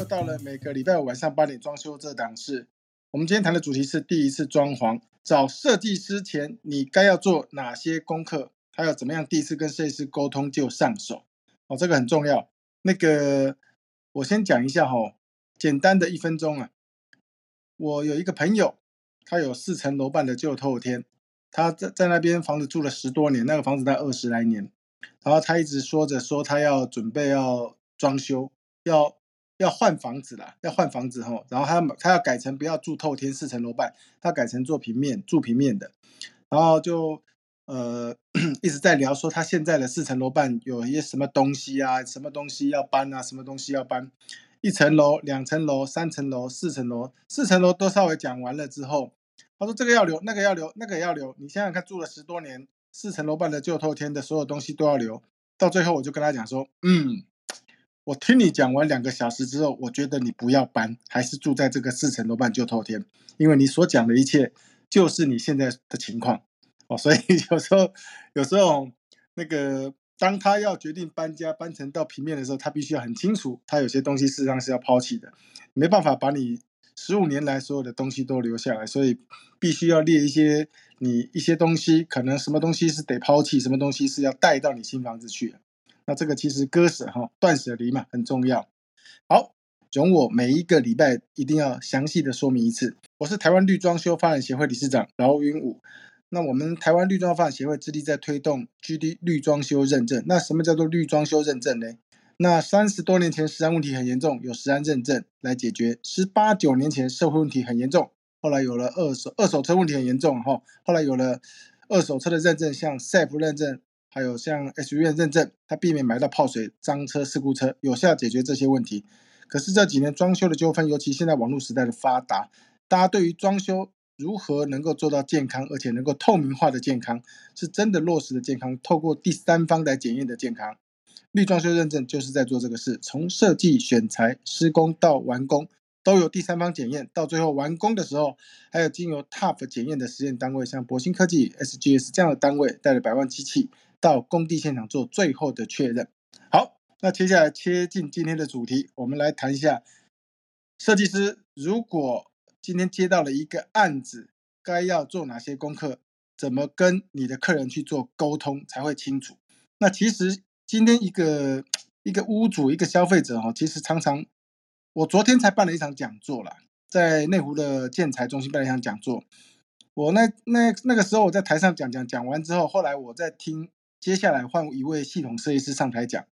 又到了每个礼拜五晚上八点装修这档事。我们今天谈的主题是第一次装潢，找设计师前你该要做哪些功课，还有怎么样第一次跟设计师沟通就上手哦，这个很重要。那个我先讲一下哈，简单的一分钟啊。我有一个朋友，他有四层楼半的旧透天，他在在那边房子住了十多年，那个房子在二十来年，然后他一直说着说他要准备要装修，要。要换房子啦，要换房子哈，然后他他要改成不要住透天四层楼半，他改成做平面住平面的，然后就呃一直在聊说他现在的四层楼半有一些什么东西啊，什么东西要搬啊，什么东西要搬，一层楼、两层楼、三层楼、四层楼，四层楼都稍微讲完了之后，他说这个要留，那个要留，那个要留，你想想看，住了十多年四层楼半的旧透天的所有东西都要留，到最后我就跟他讲说，嗯。我听你讲完两个小时之后，我觉得你不要搬，还是住在这个四层楼半就透天，因为你所讲的一切就是你现在的情况哦。所以 有时候，有时候那个当他要决定搬家搬成到平面的时候，他必须要很清楚，他有些东西事实上是要抛弃的，没办法把你十五年来所有的东西都留下来，所以必须要列一些你一些东西，可能什么东西是得抛弃，什么东西是要带到你新房子去。那这个其实割舍哈，断舍离嘛，很重要。好，容我每一个礼拜一定要详细的说明一次。我是台湾绿装修发展协会理事长饶云武。那我们台湾绿装发展协会致力在推动 GD 绿装修认证。那什么叫做绿装修认证呢？那三十多年前食安问题很严重，有食安认证来解决。十八九年前社会问题很严重，后来有了二手二手车问题很严重哈，后来有了二手车的认证，像 SAFE 认证。还有像 S 院认证，它避免买到泡水、脏车、事故车，有效解决这些问题。可是这几年装修的纠纷，尤其现在网络时代的发达，大家对于装修如何能够做到健康，而且能够透明化的健康，是真的落实的健康，透过第三方来检验的健康。绿装修认证就是在做这个事，从设计、选材、施工到完工。都有第三方检验，到最后完工的时候，还有经由 TUF 检验的实验单位，像博兴科技、SGS 这样的单位，带着百万机器到工地现场做最后的确认。好，那接下来切进今天的主题，我们来谈一下设计师如果今天接到了一个案子，该要做哪些功课，怎么跟你的客人去做沟通才会清楚。那其实今天一个一个屋主、一个消费者哈，其实常常。我昨天才办了一场讲座啦，在内湖的建材中心办了一场讲座。我那那那个时候我在台上讲讲讲完之后，后来我在听，接下来换一位系统设计师上台讲，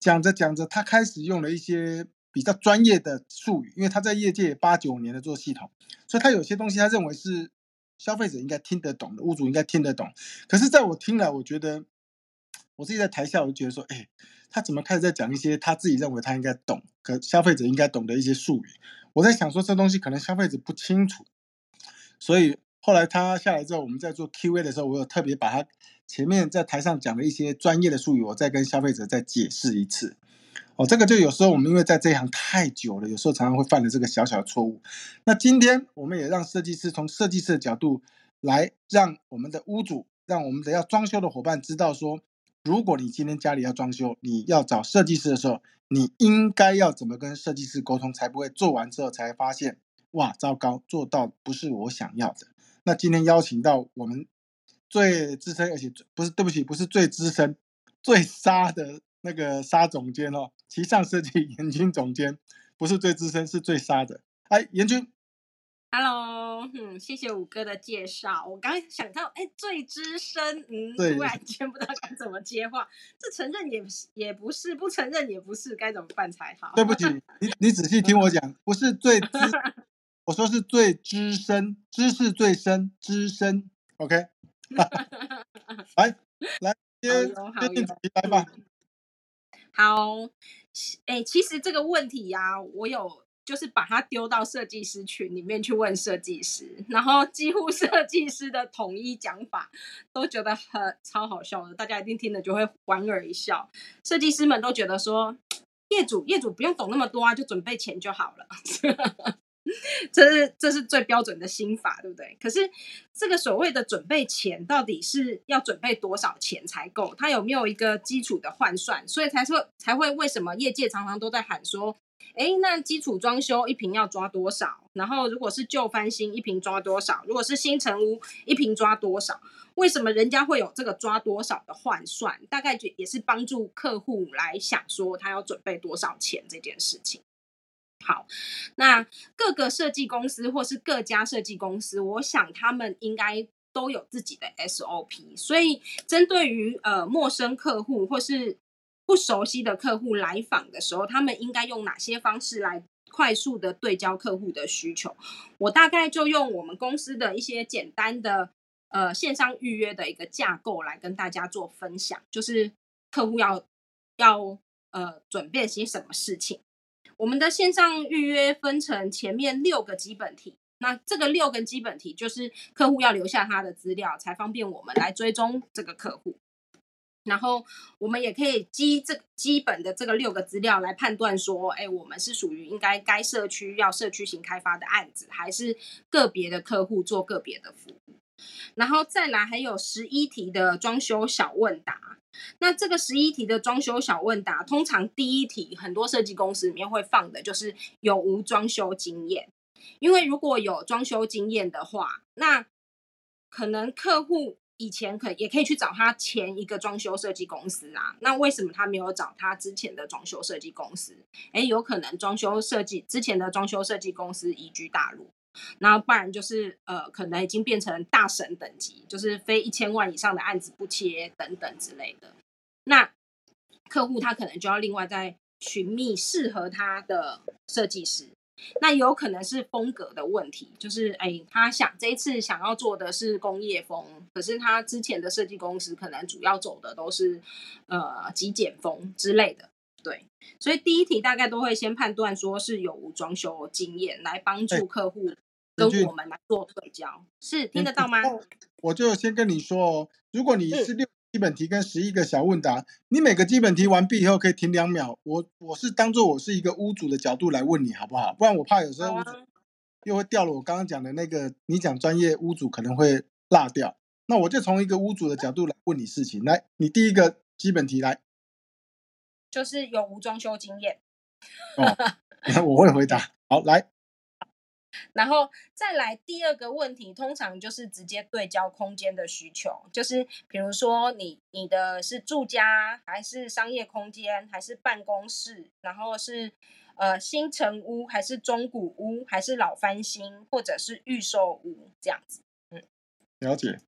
讲着讲着，他开始用了一些比较专业的术语，因为他在业界八九年的做系统，所以他有些东西他认为是消费者应该听得懂的，屋主应该听得懂。可是在我听了，我觉得我自己在台下，我就觉得说，哎。他怎么开始在讲一些他自己认为他应该懂，可消费者应该懂的一些术语？我在想说这东西可能消费者不清楚，所以后来他下来之后，我们在做 Q&A 的时候，我有特别把他前面在台上讲的一些专业的术语，我再跟消费者再解释一次。哦，这个就有时候我们因为在这一行太久了，有时候常常会犯了这个小小的错误。那今天我们也让设计师从设计师的角度来让我们的屋主，让我们的要装修的伙伴知道说。如果你今天家里要装修，你要找设计师的时候，你应该要怎么跟设计师沟通，才不会做完之后才发现，哇，糟糕，做到不是我想要的。那今天邀请到我们最资深，而且不是对不起，不是最资深、最沙的那个沙总监哦，其上设计 严军总监，不是最资深，是最沙的。哎，严军。Hello，嗯，谢谢五哥的介绍。我刚想到，哎，最资深，嗯，突然间不知道该怎么接话。这承认也也不是，不承认也不是，该怎么办才好？对不起，你你仔细听我讲，不是最资，我说是最资深，知识最深，资深。OK，来来接接进主题来吧。好，哎，其实这个问题呀，我有。就是把它丢到设计师群里面去问设计师，然后几乎设计师的统一讲法都觉得很超好笑的，大家一定听了就会莞尔一笑。设计师们都觉得说，业主业主不用懂那么多啊，就准备钱就好了。这是这是最标准的心法，对不对？可是这个所谓的准备钱，到底是要准备多少钱才够？它有没有一个基础的换算？所以才说才会为什么业界常常都在喊说，哎，那基础装修一平要抓多少？然后如果是旧翻新一平抓多少？如果是新城屋一平抓多少？为什么人家会有这个抓多少的换算？大概也是帮助客户来想说他要准备多少钱这件事情。好，那各个设计公司或是各家设计公司，我想他们应该都有自己的 SOP，所以针对于呃陌生客户或是不熟悉的客户来访的时候，他们应该用哪些方式来快速的对焦客户的需求？我大概就用我们公司的一些简单的呃线上预约的一个架构来跟大家做分享，就是客户要要呃准备些什么事情。我们的线上预约分成前面六个基本题，那这个六个基本题就是客户要留下他的资料，才方便我们来追踪这个客户。然后我们也可以基这基本的这个六个资料来判断说，哎，我们是属于应该该社区要社区型开发的案子，还是个别的客户做个别的服务。然后再来还有十一题的装修小问答，那这个十一题的装修小问答，通常第一题很多设计公司里面会放的就是有无装修经验，因为如果有装修经验的话，那可能客户。以前可也可以去找他前一个装修设计公司啊，那为什么他没有找他之前的装修设计公司？哎，有可能装修设计之前的装修设计公司移居大陆，那不然就是呃，可能已经变成大神等级，就是非一千万以上的案子不切等等之类的。那客户他可能就要另外再寻觅适合他的设计师。那有可能是风格的问题，就是哎，他想这一次想要做的是工业风，可是他之前的设计公司可能主要走的都是呃极简风之类的，对，所以第一题大概都会先判断说是有无装修经验，来帮助客户跟我们来做对焦，是听得到吗？我就先跟你说哦，如果你是六。基本题跟十一个小问答，你每个基本题完毕以后可以停两秒。我我是当做我是一个屋主的角度来问你好不好？不然我怕有时候屋主又会掉了我刚刚讲的那个，你讲专业屋主可能会落掉。那我就从一个屋主的角度来问你事情。来，你第一个基本题来，就是有无装修经验。哦，我会回答。好，来。然后再来第二个问题，通常就是直接对焦空间的需求，就是比如说你你的是住家还是商业空间还是办公室，然后是呃新城屋还是中古屋还是老翻新或者是预售屋这样子，嗯，了解，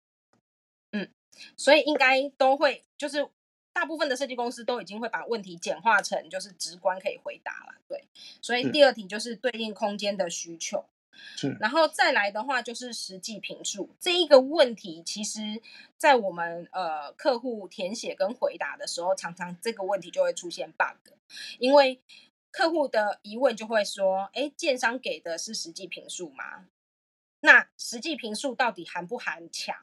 嗯，所以应该都会就是大部分的设计公司都已经会把问题简化成就是直观可以回答了，对，所以第二题就是对应空间的需求。是，然后再来的话就是实际评述这一个问题，其实，在我们呃客户填写跟回答的时候，常常这个问题就会出现 bug，因为客户的疑问就会说：，哎，建商给的是实际评述吗？那实际评述到底含不含墙？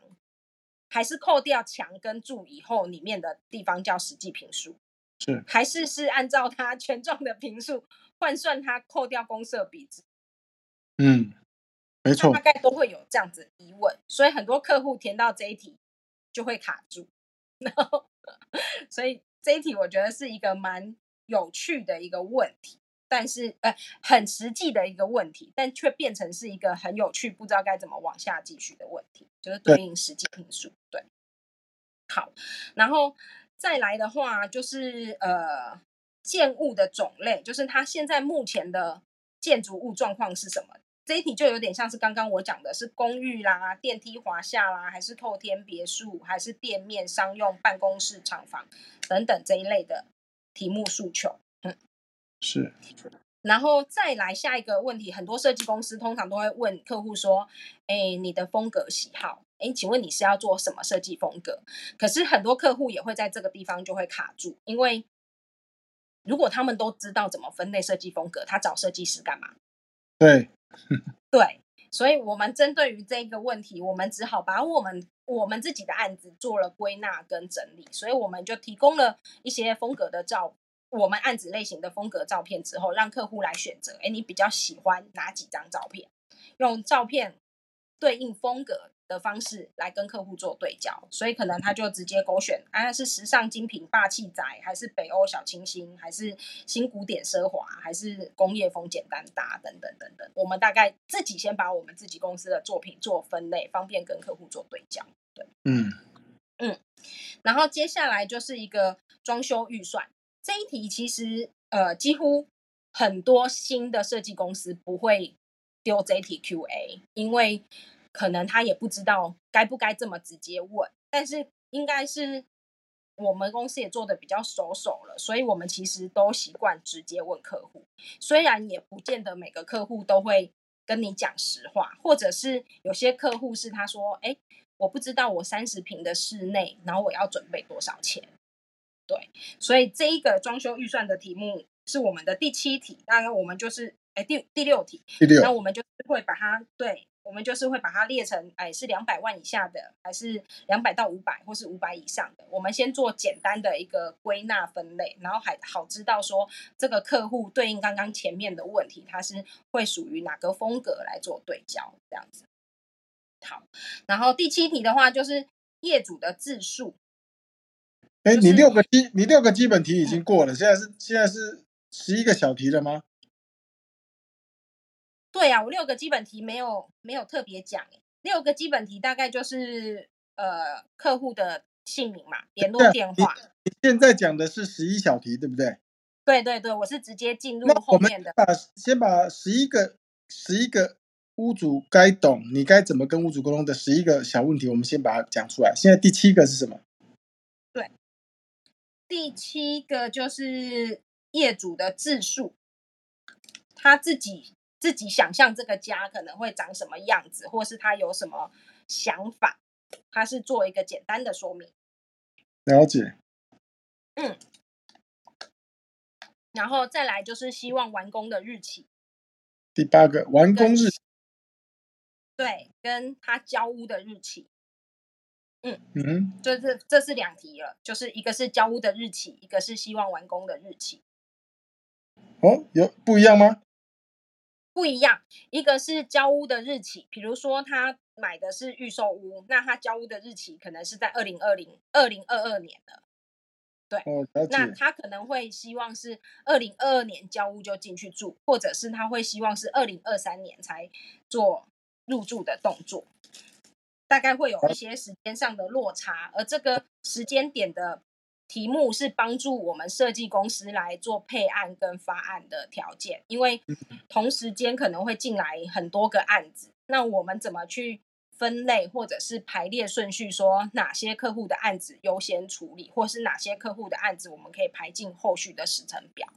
还是扣掉墙跟柱以后，里面的地方叫实际评述？是，还是是按照它 权重的评述换算它扣掉公设比值？嗯，没错，大概都会有这样子疑问，所以很多客户填到这一题就会卡住。然后，所以这一题我觉得是一个蛮有趣的一个问题，但是呃很实际的一个问题，但却变成是一个很有趣，不知道该怎么往下继续的问题，就是对应实际评述。对，好，然后再来的话就是呃建物的种类，就是它现在目前的建筑物状况是什么？这一题就有点像是刚刚我讲的，是公寓啦、电梯华夏啦，还是透天别墅，还是店面商用办公室厂房等等这一类的题目诉求。嗯，是。然后再来下一个问题，很多设计公司通常都会问客户说：“哎，你的风格喜好？哎，请问你是要做什么设计风格？”可是很多客户也会在这个地方就会卡住，因为如果他们都知道怎么分类设计风格，他找设计师干嘛？对。对，所以，我们针对于这个问题，我们只好把我们我们自己的案子做了归纳跟整理，所以我们就提供了一些风格的照，我们案子类型的风格照片之后，让客户来选择。哎，你比较喜欢哪几张照片？用照片对应风格的方式来跟客户做对焦，所以可能他就直接勾选，啊是时尚精品霸气仔，还是北欧小清新，还是新古典奢华，还是工业风简单搭等等等等。我们大概自己先把我们自己公司的作品做分类，方便跟客户做对焦。对，嗯嗯，然后接下来就是一个装修预算这一题，其实呃几乎很多新的设计公司不会丢这一题 Q&A，因为可能他也不知道该不该这么直接问，但是应该是我们公司也做的比较熟手了，所以我们其实都习惯直接问客户，虽然也不见得每个客户都会跟你讲实话，或者是有些客户是他说，哎，我不知道我三十平的室内，然后我要准备多少钱，对，所以这一个装修预算的题目是我们的第七题，当然我们就是哎第第六题，第六那我们就是会把它对。我们就是会把它列成，哎，是两百万以下的，还是两百到五百，或是五百以上的？我们先做简单的一个归纳分类，然后还好知道说这个客户对应刚刚前面的问题，它是会属于哪个风格来做对焦，这样子。好，然后第七题的话就是业主的字数。哎，你六个基，你六个基本题已经过了，现在是现在是十一个小题了吗？对呀，我六个基本题没有没有特别讲，六个基本题大概就是呃客户的姓名嘛，联络电话。你现在讲的是十一小题，对不对？对对对，我是直接进入后面的。把先把十一个十一个屋主该懂，你该怎么跟屋主沟通的十一个小问题，我们先把它讲出来。现在第七个是什么？对，第七个就是业主的自述，他自己。自己想象这个家可能会长什么样子，或是他有什么想法，他是做一个简单的说明。了解。嗯。然后再来就是希望完工的日期。第八个完工日。对，跟他交屋的日期。嗯嗯，这是这是两题了，就是一个是交屋的日期，一个是希望完工的日期。哦，有不一样吗？不一样，一个是交屋的日期，比如说他买的是预售屋，那他交屋的日期可能是在二零二零、二零二二年的，对，那他可能会希望是二零二二年交屋就进去住，或者是他会希望是二零二三年才做入住的动作，大概会有一些时间上的落差，而这个时间点的。题目是帮助我们设计公司来做配案跟发案的条件，因为同时间可能会进来很多个案子，那我们怎么去分类或者是排列顺序，说哪些客户的案子优先处理，或是哪些客户的案子我们可以排进后续的时程表？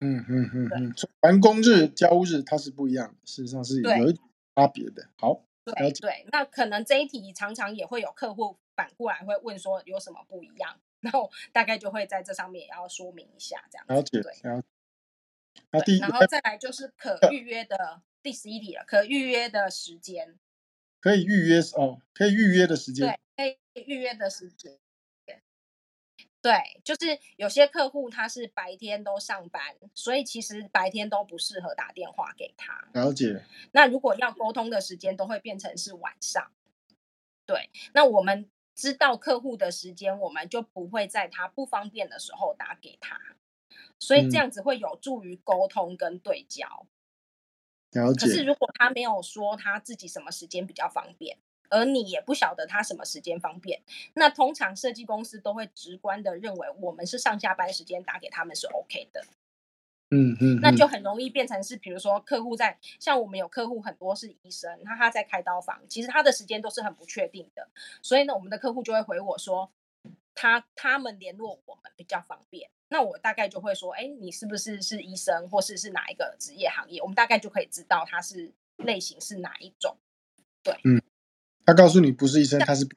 嗯嗯嗯嗯，完工日、交日它是不一样的，事实上是有一差别的。好，对对，那可能这一题常常也会有客户反过来会问说有什么不一样？然后大概就会在这上面也要说明一下，这样了解然后再来就是可预约的第十一题了，可预约的时间。可以预约哦，可以预约的时间。对，可以预约的时间。对，就是有些客户他是白天都上班，所以其实白天都不适合打电话给他。了解。那如果要沟通的时间，都会变成是晚上。对，那我们。知道客户的时间，我们就不会在他不方便的时候打给他，所以这样子会有助于沟通跟对焦。了解。可是如果他没有说他自己什么时间比较方便，而你也不晓得他什么时间方便，那通常设计公司都会直观的认为我们是上下班时间打给他们是 OK 的。嗯嗯，那就很容易变成是，比如说客户在，像我们有客户很多是医生，那他在开刀房，其实他的时间都是很不确定的，所以呢，我们的客户就会回我说，他他们联络我们比较方便，那我大概就会说，哎，你是不是是医生，或是是哪一个职业行业，我们大概就可以知道他是类型是哪一种，对，嗯，他告诉你不是医生，他是。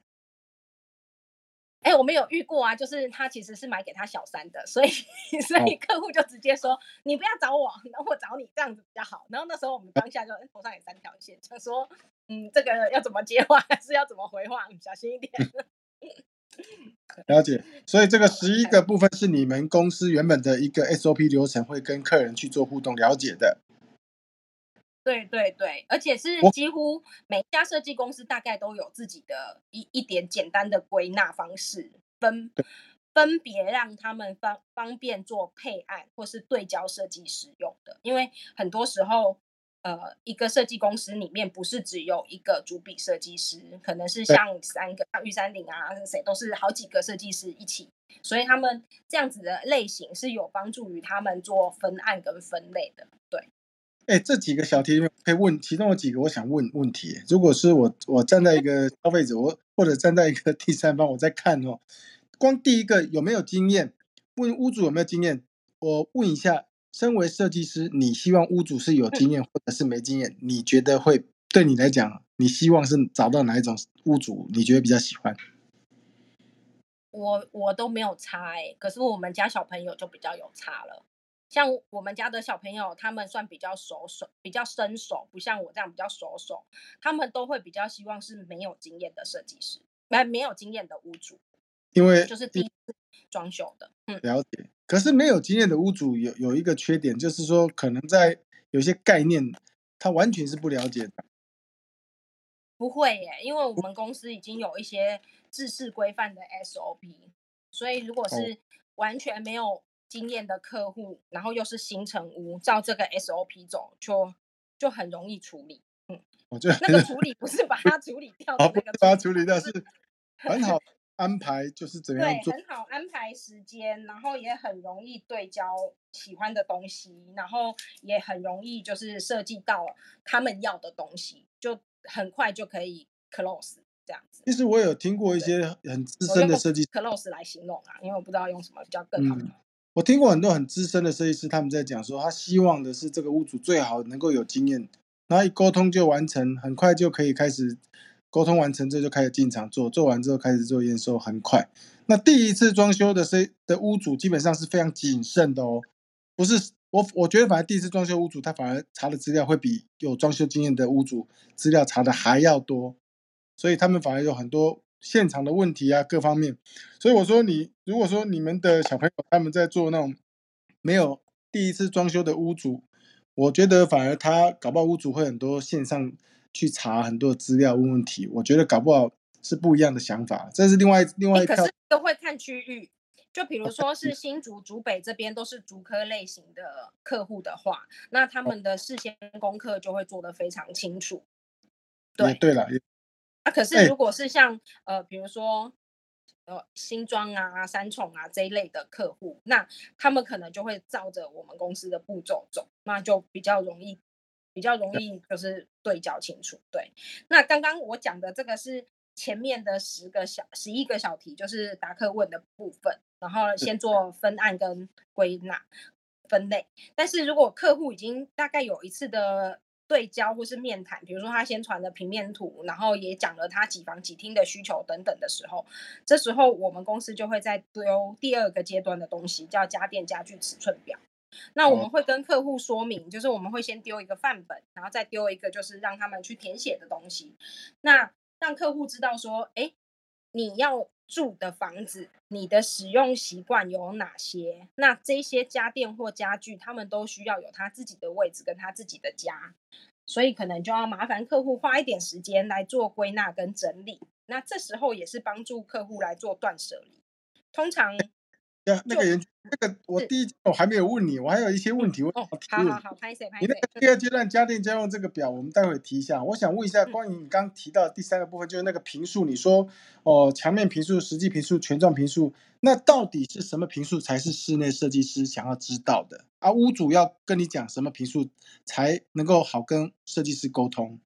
哎，我们有遇过啊，就是他其实是买给他小三的，所以 所以客户就直接说你不要找我，然后我找你这样子比较好。然后那时候我们当下就头上有三条线，就说嗯，这个要怎么接话，还是要怎么回话，小心一点。了解，所以这个十一个部分是你们公司原本的一个 SOP 流程，会跟客人去做互动了解的。对对对，而且是几乎每一家设计公司大概都有自己的一一点简单的归纳方式，分分别让他们方方便做配案或是对焦设计师用的。因为很多时候，呃，一个设计公司里面不是只有一个主笔设计师，可能是像三个，像玉山岭啊，谁都是好几个设计师一起，所以他们这样子的类型是有帮助于他们做分案跟分类的。对。哎，这几个小题里面可以问，其中有几个我想问问题。如果是我，我站在一个消费者，我或者站在一个第三方，我在看哦，光第一个有没有经验，问屋主有没有经验，我问一下，身为设计师，你希望屋主是有经验或者是没经验？你觉得会对你来讲，你希望是找到哪一种屋主？你觉得比较喜欢？我我都没有差哎、可是我们家小朋友就比较有差了。像我们家的小朋友，他们算比较熟手，比较生手，不像我这样比较熟手。他们都会比较希望是没有经验的设计师，没没有经验的屋主，因为就是第一次装修的。嗯，了解，可是没有经验的屋主有有一个缺点，就是说可能在有些概念他完全是不了解的。不会耶，因为我们公司已经有一些制式规范的 SOP，所以如果是完全没有经验的客户，然后又是新城屋，照这个 SOP 走，就就很容易处理。嗯我觉得那个处理不是把它处理掉的好，不那个是把它处处理掉，是是很好安排，就是怎么样对，做。很好安排时间，然后也很容易对焦喜欢的东西，然后也很容易就是设计到他们要的东西，就很快就可以 close 这样子。其实我有听过一些很资深的设计，close 来形容啊，因为我不知道用什么比较更好。嗯，我听过很多很资深的设计师，他们在讲说，他希望的是这个屋主最好能够有经验，然后一沟通就完成，很快就可以开始沟通完成之后就开始进场做，做完之后开始做验收，很快。那第一次装修的 C 的屋主基本上是非常谨慎的哦，不是我我觉得反而第一次装修屋主他反而查的资料会比有装修经验的屋主资料查的还要多，所以他们反而有很多现场的问题啊，各方面。所以我说你如果说你们的小朋友他们在做那种没有第一次装修的屋主，我觉得反而他搞不好屋主会很多线上去查很多资料问问题，我觉得搞不好是不一样的想法，这是另外另外一可是。都会看区域，就比如说是。新竹、竹北这边都是竹科类型的客户的话，那他们的事先功课就会做得非常清楚。对也对。了，也啊，可是哎如果是像呃，比如说呃新装啊、三重啊这一类的客户，那他们可能就会照着我们公司的步骤走，那就比较容易，比较容易就是对焦清楚。对，那刚刚我讲的这个是前面的十个小、十一个小题，就是答客问的部分，然后先做分案跟归纳分类。但是如果客户已经大概有一次的对焦或是面谈，比如说他先传了平面图，然后也讲了他几房几厅的需求等等的时候，这时候我们公司就会再丢第二个阶段的东西，叫家电家具尺寸表。那我们哦会跟客户说明，就是我们会先丢一个范本，然后再丢一个就是让他们去填写的东西。那让客户知道说，哎，你要住的房子，你的使用习惯有哪些？那这些家电或家具，他们都需要有他自己的位置跟他自己的家，所以可能就要麻烦客户花一点时间来做归纳跟整理。那这时候也是帮助客户来做断舍离。通常呀，那个人，那个我第一我还没有问你，我还有一些问题我哦想，提问。好好好，拍谁拍谁你那个，第二阶段家电家用这个表，我们待会提一下。我想问一下，嗯关于你刚刚提到的第三个部分，就是那个评数，你说哦，墙面评数、实际评数、权重评数，那到底是什么评数才是室内设计师想要知道的？啊，屋主要跟你讲什么评数才能够好跟设计师沟通？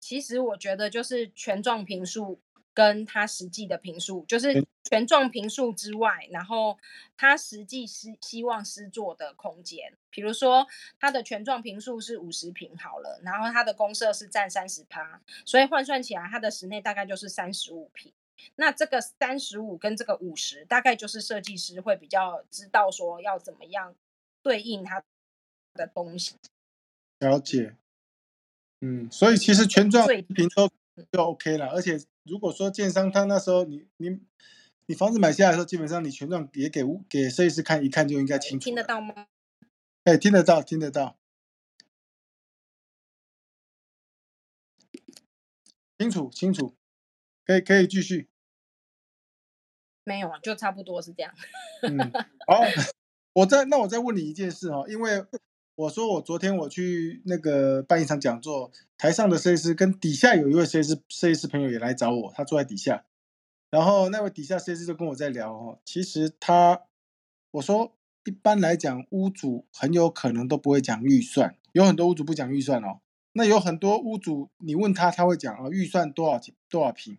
其实我觉得就是权重评述跟他实际的评述，就是权权状评述之外，然后他实际是希望施作的空间，比如说他的权状评述是五十平好了，然后他的公设是占三十趴，所以换算起来，他的室内大概就是三十五平。那这个三十五跟这个五十，大概就是设计师会比较知道说要怎么样对应他的东西。了解。嗯，所以其实权状最评都就 OK 了。而且如果说建商他那时候你你你房子买下来的时候，基本上你权状也给给设计师看一看就应该清楚。听得到吗？哎，听得到，听得到，清楚清楚，可以可以继续。没有啊，就差不多是这样。嗯，好，我再那我再问你一件事哦，因为我说我昨天我去那个办一场讲座，台上的设计师跟底下有一位设计师设计师朋友也来找我，他坐在底下，然后那位底下设计师就跟我在聊哦，其实他我说一般来讲，屋主很有可能都不会讲预算，有很多屋主不讲预算哦。那有很多屋主，你问他他会讲啊，预算多少钱多少平，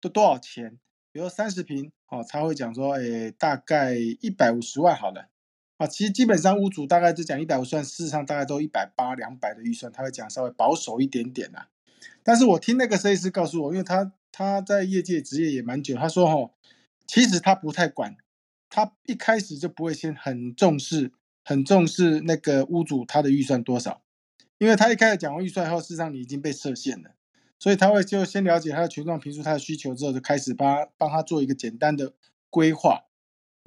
都多少钱？比如三十平，哦，他会讲说，哎，大概一百五十万好了，啊，其实基本上屋主大概就讲一百五算，事实上大概都一百八两百的预算，他会讲稍微保守一点点啦。但是我听那个设计师告诉我，因为他他在业界职业也蛮久，他说，哦，其实他不太管，他一开始就不会先很重视很重视那个屋主他的预算多少。因为他一开始讲完预算后，事实上你已经被设限了，所以他会就先了解他的群众评述他的需求之后，就开始帮帮他做一个简单的规划。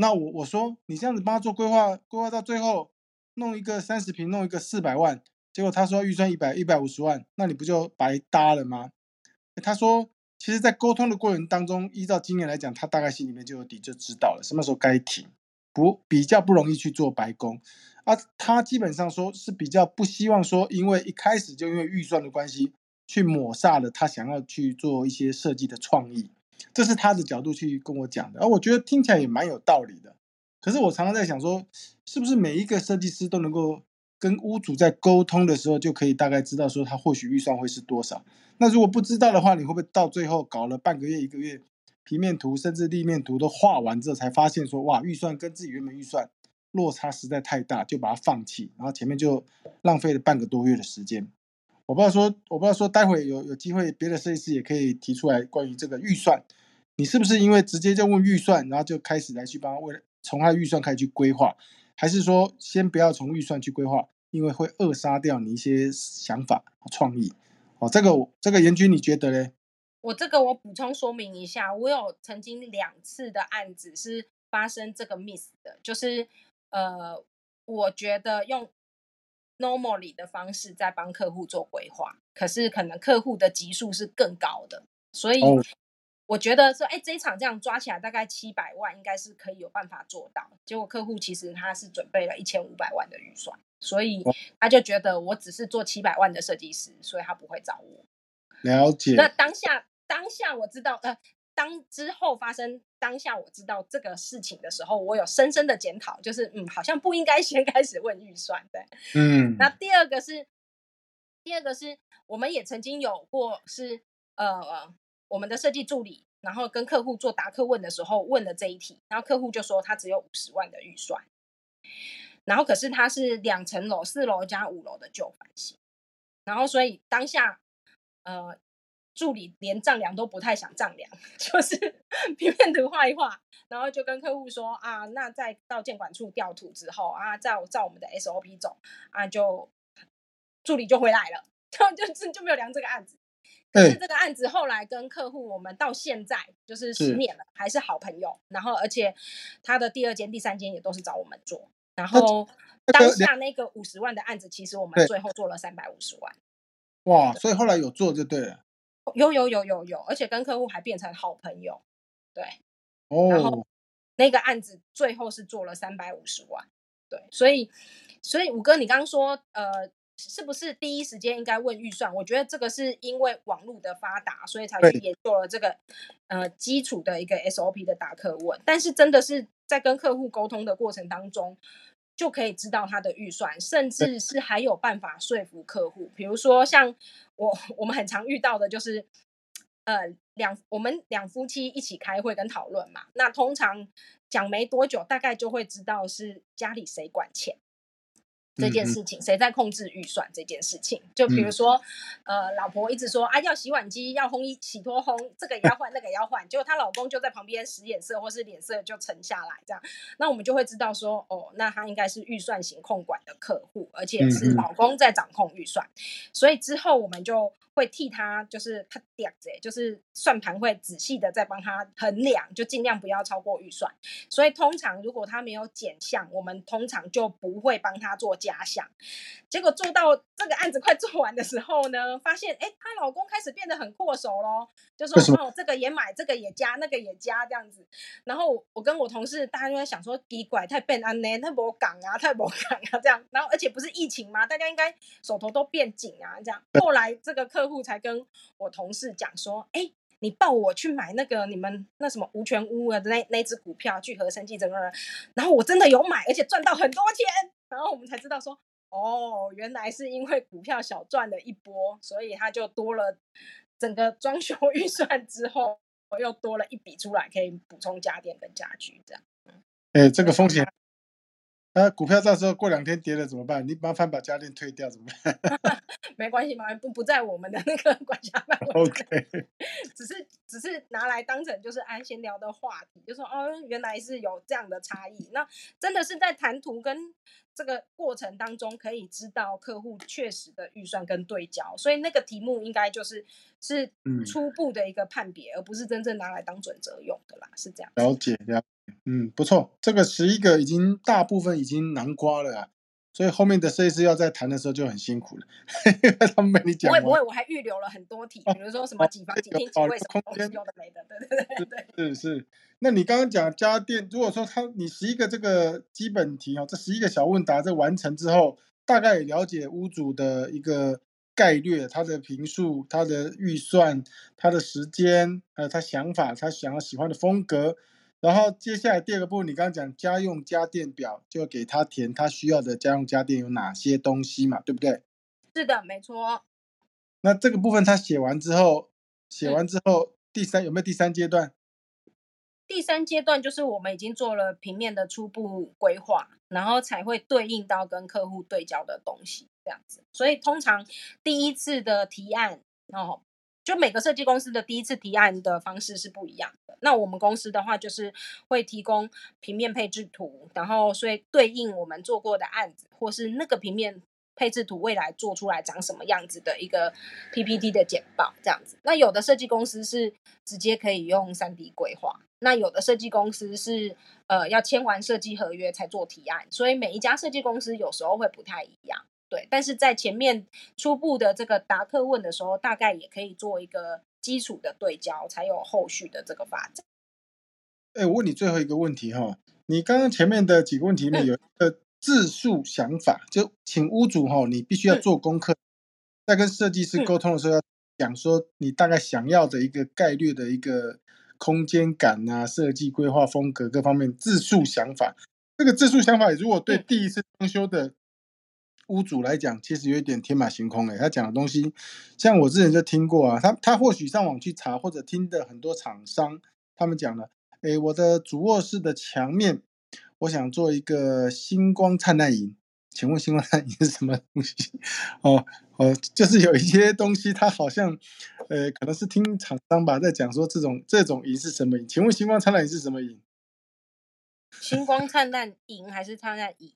那我我说你这样子帮他做规划，规划到最后弄一个三十平，弄一个四百万，结果他说预算一百一百五十万，那你不就白搭了吗？他说，其实，在沟通的过程当中，依照经验来讲，他大概心里面就有底，就知道了什么时候该停，不比较不容易去做白工。啊，他基本上说是比较不希望说，因为一开始就因为预算的关系，去抹煞了他想要去做一些设计的创意，这是他的角度去跟我讲的。而我觉得听起来也蛮有道理的。可是我常常在想说，是不是每一个设计师都能够跟屋主在沟通的时候，就可以大概知道说他或许预算会是多少？那如果不知道的话，你会不会到最后搞了半个月、一个月，平面图甚至立面图都画完之后，才发现说，哇，预算跟自己原本预算。落差实在太大，就把它放弃，然后前面就浪费了半个多月的时间。我不知道说，我不知道说，待会有有机会，别的设计师也可以提出来关于这个预算，你是不是因为直接就问预算，然后就开始来去帮他为了从他的预算开始去规划，还是说先不要从预算去规划，因为会扼杀掉你一些想法和创意？哦，这个这个严军你觉得呢？我这个我补充说明一下，我有曾经两次的案子是发生这个 miss 的，就是。呃，我觉得用 normally 的方式在帮客户做规划，可是可能客户的级数是更高的，所以我觉得说，哎，这一场这样抓起来大概七百万，应该是可以有办法做到。结果客户其实他是准备了一千五百万的预算，所以他就觉得我只是做七百万的设计师，所以他不会找我。了解。那当下当下我知道，呃。当之后发生当下我知道这个事情的时候，我有深深的检讨，就是嗯，好像不应该先开始问预算，对，嗯。那第二个是，第二个是我们也曾经有过是呃，我们的设计助理，然后跟客户做答客问的时候问了这一题，然后客户就说他只有五十万的预算，然后可是他是两层楼，四楼加五楼的旧房型，然后所以当下呃。助理连丈量都不太想丈量，就是 平面图画一画，然后就跟客户说啊，那再到监管处调图之后啊，照照我们的 SOP 走啊，就助理就回来了，就就就没有量这个案子。可是这个案子后来跟客户，我们到现在就是十年了，还是好朋友。然后而且他的第二间、第三间也都是找我们做。然后当下那个五十万的案子，其实我们最后做了三百五十万。哇，所以后来有做就对了。有有有有有，而且跟客户还变成好朋友，对，哦，然后那个案子最后是做了三百五十万，对，所以所以五哥，你刚刚说，呃，是不是第一时间应该问预算？我觉得这个是因为网络的发达，所以才去也做了这个呃基础的一个 SOP 的答客问，但是真的是在跟客户沟通的过程当中。就可以知道他的预算，甚至是还有办法说服客户。比如说，像我我们很常遇到的就是，呃，两我们两夫妻一起开会跟讨论嘛，那通常讲没多久，大概就会知道是家里谁管钱。这件事情谁在控制预算？这件事情，就比如说，呃，老婆一直说啊，要洗碗机，要烘衣洗脱烘，这个也要换，那个也要换，结果她老公就在旁边使眼色，或是脸色就沉下来，这样，那我们就会知道说，哦，那他应该是预算型控管的客户，而且是老公在掌控预算，所以之后我们就会替他，就是他点子，就是算盘会仔细的在帮他衡量，就尽量不要超过预算。所以通常如果他没有减项，我们通常就不会帮他做。加项。结果做到这个案子快做完的时候呢，发现哎，她老公开始变得很阔手咯，就说哦，这个也买，这个也加，那个也加这样子。然后我跟我同事大家就在想说，奇怪，太笨安呢，太不港啊，太不港啊这样。然后而且不是疫情吗？大家应该手头都变紧啊这样。后来这个客户才跟我同事讲说，哎。你抱我去买那个你们那什么无权屋啊的那那只股票聚合生技整个人，然后我真的有买，而且赚到很多钱，然后我们才知道说，哦，原来是因为股票小赚了一波，所以他就多了整个装修 预算之后，又多了一笔出来，可以补充家电跟家具这样。哎，这个风险。那股票到时候过两天跌了怎么办？你麻烦把家电退掉怎么办？没关系嘛，不不在我们的那个管辖范围。OK，只是只是拿来当成就是安闲聊的话题，就说哦，原来是有这样的差异。那真的是在谈图跟这个过程当中，可以知道客户确实的预算跟对焦，所以那个题目应该就是是初步的一个判别，而不是真正拿来当准则用的啦，是这样。了解了。嗯，不错，这个十一个已经大部分已经囊括了啊，所以后面的设计师要在谈的时候就很辛苦了，他们被你讲。不会不会，我还预留了很多题，比如说什么几房几厅几卫，空间有的没的，对对对对。是是，那你刚刚讲家电，如果说他你十一个这个基本题哦，这十一个小问答这完成之后，大概也了解屋主的一个概略，他的评述、他的预算、他的时间，还有他想法、他想要喜欢的风格。然后接下来第二个部分，你刚刚讲家用家电表，就给他填他需要的家用家电有哪些东西嘛，对不对？是的，没错。那这个部分他写完之后，写完之后，第三有没有第三阶段？第三阶段就是我们已经做了平面的初步规划，然后才会对应到跟客户对焦的东西，这样子。所以通常第一次的提案，哦。就每个设计公司的第一次提案的方式是不一样的。那我们公司的话，就是会提供平面配置图，然后所以对应我们做过的案子，或是那个平面配置图未来做出来长什么样子的一个 PPT 的简报这样子。那有的设计公司是直接可以用三 D 规划，那有的设计公司是呃要签完设计合约才做提案，所以每一家设计公司有时候会不太一样。对，但是在前面初步的这个答客问的时候，大概也可以做一个基础的对焦，才有后续的这个发展。哎，我问你最后一个问题哈，你刚刚前面的几个问题里面有一个自述想法，就请屋主哈，你必须要做功课，在跟设计师沟通的时候要讲说你大概想要的一个概率的一个空间感啊，设计规划风格各方面自述想法。这个自述想法如果对第一次装修的屋主来讲，其实有一点天马行空诶。他讲的东西，像我之前就听过啊，他他或许上网去查，或者听的很多厂商他们讲了，诶，我的主卧室的墙面，我想做一个星光灿烂银，请问星光灿烂银是什么东西？哦哦，就是有一些东西，它好像，呃，可能是听厂商吧，在讲说这种这种银是什么银？请问星光灿烂银是什么银？星光灿烂银还是灿烂银？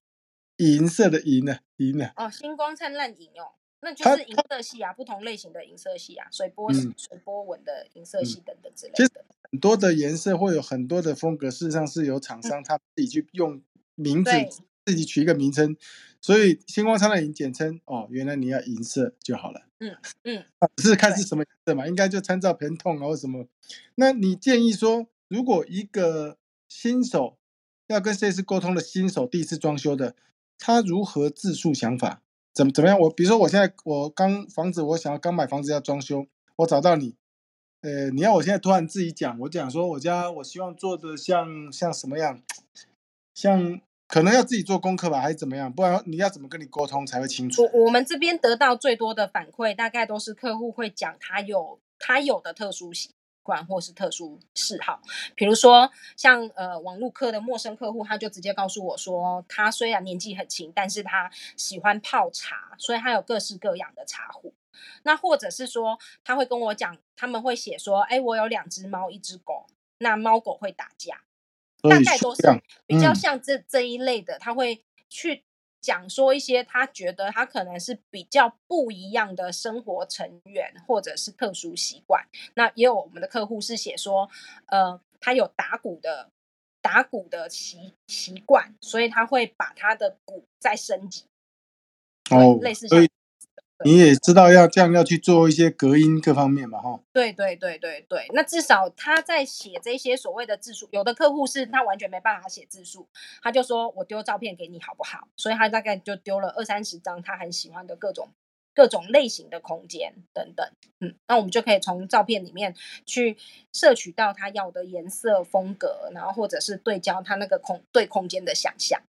银色的银呢？银呢？哦，星光灿烂银哦，那就是银色系啊，不同类型的银色系啊，水波水波纹的银色系等等之类的。其实很多的颜色会有很多的风格，事实上是由厂商他自己去用名字自己取一个名称，所以星光灿烂银简称哦，原来你要银色就好了。嗯嗯，只是看是什么颜色嘛，应该就参照盆痛啊或什么。那你建议说，如果一个新手要跟设计师沟通的新手，第一次装修的。他如何自述想法？怎么怎么样？我比如说，我现在我刚房子，我想要刚买房子要装修，我找到你，呃，你要我现在突然自己讲，我讲说我家我希望做的像像什么样，像可能要自己做功课吧，还是怎么样？不然你要怎么跟你沟通才会清楚？我我们这边得到最多的反馈，大概都是客户会讲他有他有的特殊性。惯或是特殊嗜好，比如说像呃网络课的陌生客户，他就直接告诉我说，他虽然年纪很轻，但是他喜欢泡茶，所以他有各式各样的茶壶。那或者是说，他会跟我讲，他们会写说，哎，我有两只猫，一只狗，那猫狗会打架，大概都是比较像这这一类的，他会去。讲说一些他觉得他可能是比较不一样的生活成员，或者是特殊习惯。那也有我们的客户是写说，呃，他有打鼓的打鼓的习习惯，所以他会把他的鼓再升级。哦，类似像所以你也知道要这样要去做一些隔音各方面嘛，哈。对对对对对，那至少他在写这些所谓的字数，有的客户是他完全没办法写字数，他就说我丢照片给你好不好？所以他大概就丢了二三十张他很喜欢的各种各种类型的空间等等，嗯，那我们就可以从照片里面去摄取到他要的颜色风格，然后或者是对焦他那个空对空间的想象。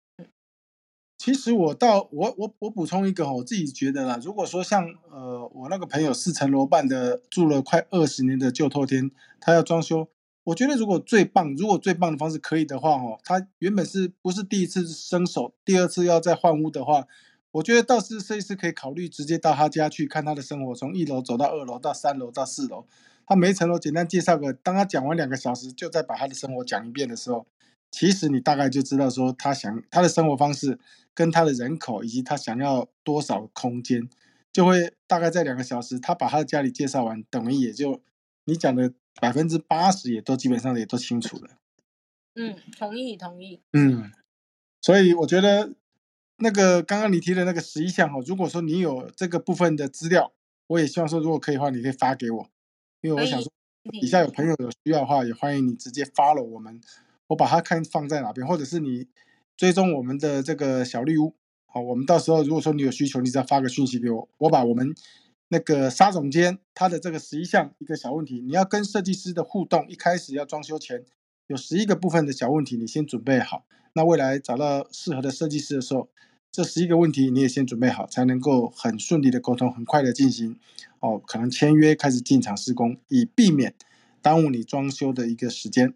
其实我到我我我补充一个，我自己觉得啦，如果说像呃我那个朋友四层楼半的住了快二十年的旧透天，他要装修，我觉得如果最棒，如果最棒的方式可以的话，哦，他原本是不是第一次伸手，第二次要再换屋的话，我觉得倒是设计师可以考虑直接到他家去看他的生活，从一楼走到二楼到三楼到四楼，他每一层楼简单介绍个，当他讲完两个小时，就再把他的生活讲一遍的时候，其实你大概就知道说他想他的生活方式。跟他的人口以及他想要多少空间，就会大概在两个小时，他把他的家里介绍完，等于也就你讲的百分之八十也都基本上也都清楚了。嗯，同意同意。嗯，所以我觉得那个刚刚你提的那个十一项哈，如果说你有这个部分的资料，我也希望说如果可以的话，你可以发给我，因为我想说底下有朋友有需要的话，也欢迎你直接 follow 我们，我把它看放在哪边，或者是你。追踪我们的这个小绿屋，好，我们到时候如果说你有需求，你只要发个讯息给我，我把我们那个沙总监他的这个十一项一个小问题，你要跟设计师的互动，一开始要装修前有十一个部分的小问题，你先准备好，那未来找到适合的设计师的时候，这十一个问题你也先准备好，才能够很顺利的沟通，很快的进行哦，可能签约开始进场施工，以避免耽误你装修的一个时间。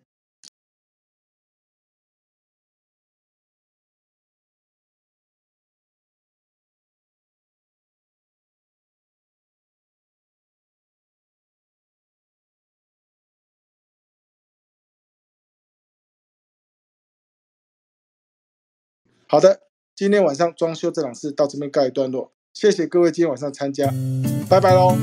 好的，今天晚上装修这档事到这边告一段落，谢谢各位今天晚上参加，拜拜喽。